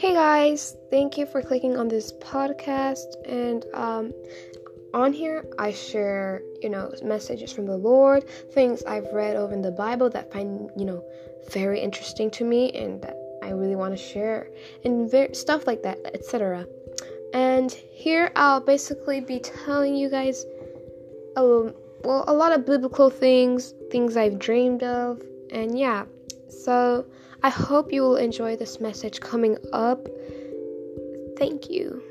Hey guys, thank you for clicking on this podcast. And um, on here, I share, you know, messages from the Lord, things I've read over in the Bible that find, you know, very interesting to me and that I really want to share, and ver- stuff like that, etc. And here I'll basically be telling you guys, um, well, a lot of biblical things, things I've dreamed of, and yeah. So I hope you will enjoy this message coming up. Thank you.